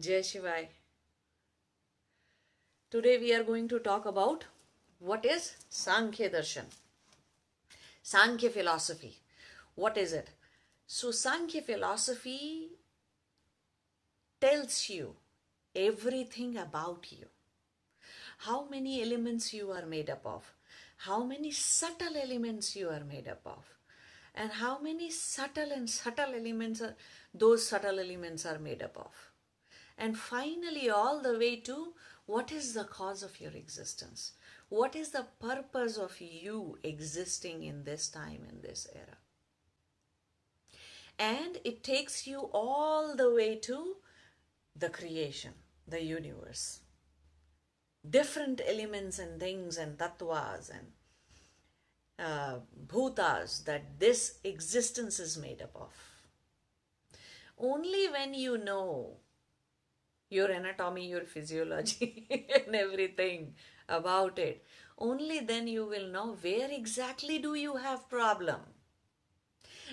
Shivai. Today we are going to talk about what is Sankhya Darshan. Sankhya philosophy. What is it? So, Sankhya philosophy tells you everything about you. How many elements you are made up of, how many subtle elements you are made up of, and how many subtle and subtle elements are, those subtle elements are made up of. And finally, all the way to what is the cause of your existence? What is the purpose of you existing in this time, in this era? And it takes you all the way to the creation, the universe. Different elements and things and tattvas and uh, bhutas that this existence is made up of. Only when you know your anatomy, your physiology, and everything about it, only then you will know where exactly do you have problem.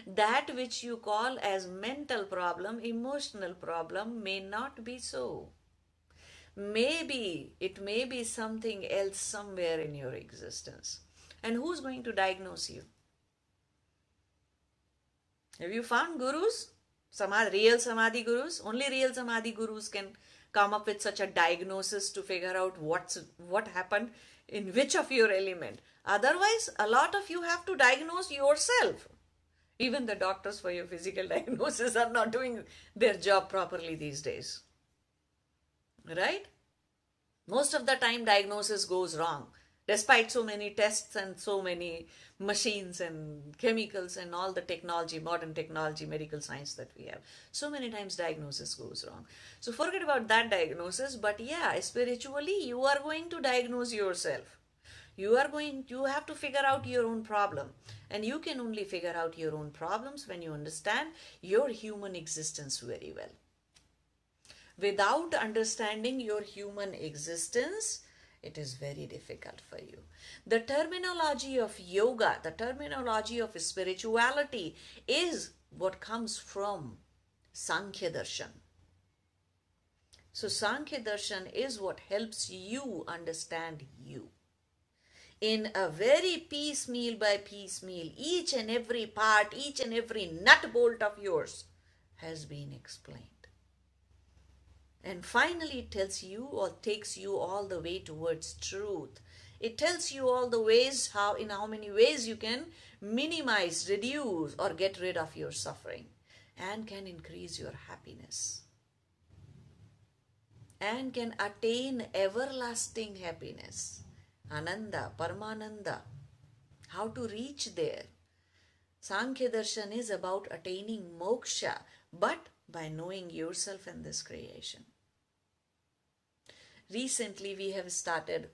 That which you call as mental problem, emotional problem may not be so. Maybe it may be something else somewhere in your existence. And who's going to diagnose you? Have you found gurus? Samad, real Samadhi gurus? Only real Samadhi gurus can come up with such a diagnosis to figure out what's what happened in which of your element. Otherwise, a lot of you have to diagnose yourself. Even the doctors for your physical diagnosis are not doing their job properly these days. Right? Most of the time, diagnosis goes wrong despite so many tests and so many machines and chemicals and all the technology modern technology medical science that we have so many times diagnosis goes wrong. So forget about that diagnosis but yeah spiritually you are going to diagnose yourself. You are going you have to figure out your own problem. And you can only figure out your own problems when you understand your human existence very well. Without understanding your human existence it is very difficult for you. The terminology of yoga, the terminology of spirituality is what comes from Sankhya Darshan. So, Sankhya Darshan is what helps you understand you. In a very piecemeal by piecemeal, each and every part, each and every nut bolt of yours has been explained. And finally, it tells you or takes you all the way towards truth. It tells you all the ways, how in how many ways you can minimize, reduce, or get rid of your suffering and can increase your happiness and can attain everlasting happiness. Ananda, Paramananda. How to reach there. Sankhya Darshan is about attaining moksha, but by knowing yourself and this creation recently we have started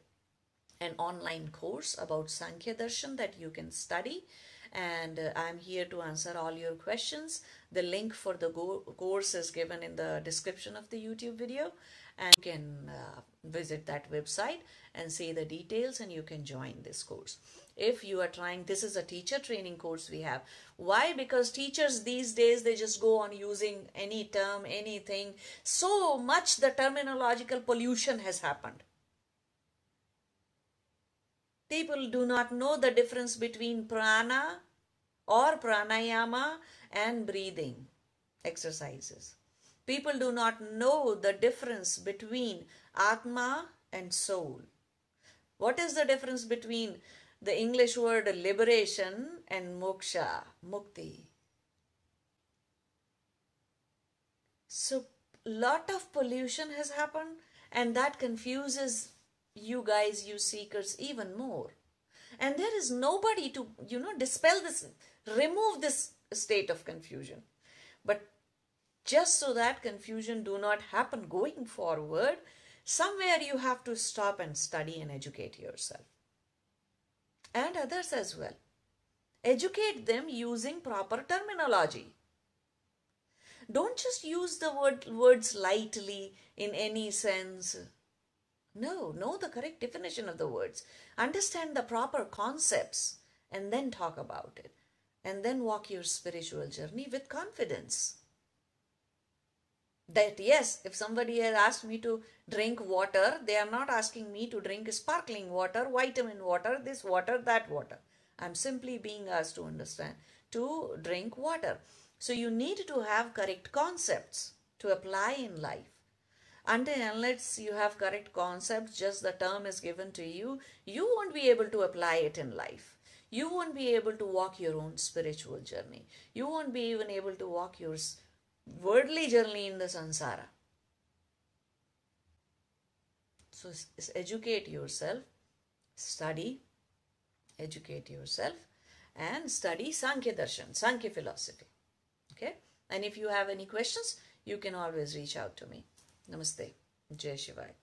an online course about Sankhya Darshan that you can study and uh, I'm here to answer all your questions. The link for the course is given in the description of the YouTube video and you can uh, visit that website and see the details and you can join this course. If you are trying this is a teacher training course we have. Why? Because teachers these days they just go on using any term anything. So much the terminological pollution has happened. People do not know the difference between prana or pranayama and breathing exercises people do not know the difference between atma and soul what is the difference between the English word liberation and moksha, mukti. So lot of pollution has happened and that confuses you guys, you seekers even more. And there is nobody to, you know, dispel this, remove this state of confusion. But just so that confusion do not happen going forward, somewhere you have to stop and study and educate yourself and others as well. Educate them using proper terminology. Don't just use the word, words lightly in any sense. No, know the correct definition of the words. Understand the proper concepts and then talk about it. And then walk your spiritual journey with confidence. That yes, if somebody has asked me to drink water, they are not asking me to drink sparkling water, vitamin water, this water, that water. I'm simply being asked to understand to drink water. So you need to have correct concepts to apply in life. Until unless you have correct concepts, just the term is given to you, you won't be able to apply it in life. You won't be able to walk your own spiritual journey. You won't be even able to walk your worldly journey in the sansara. So educate yourself, study, educate yourself and study Sankhya Darshan, Sankhya philosophy. Okay? And if you have any questions, you can always reach out to me. Namaste. Jai Shivaya.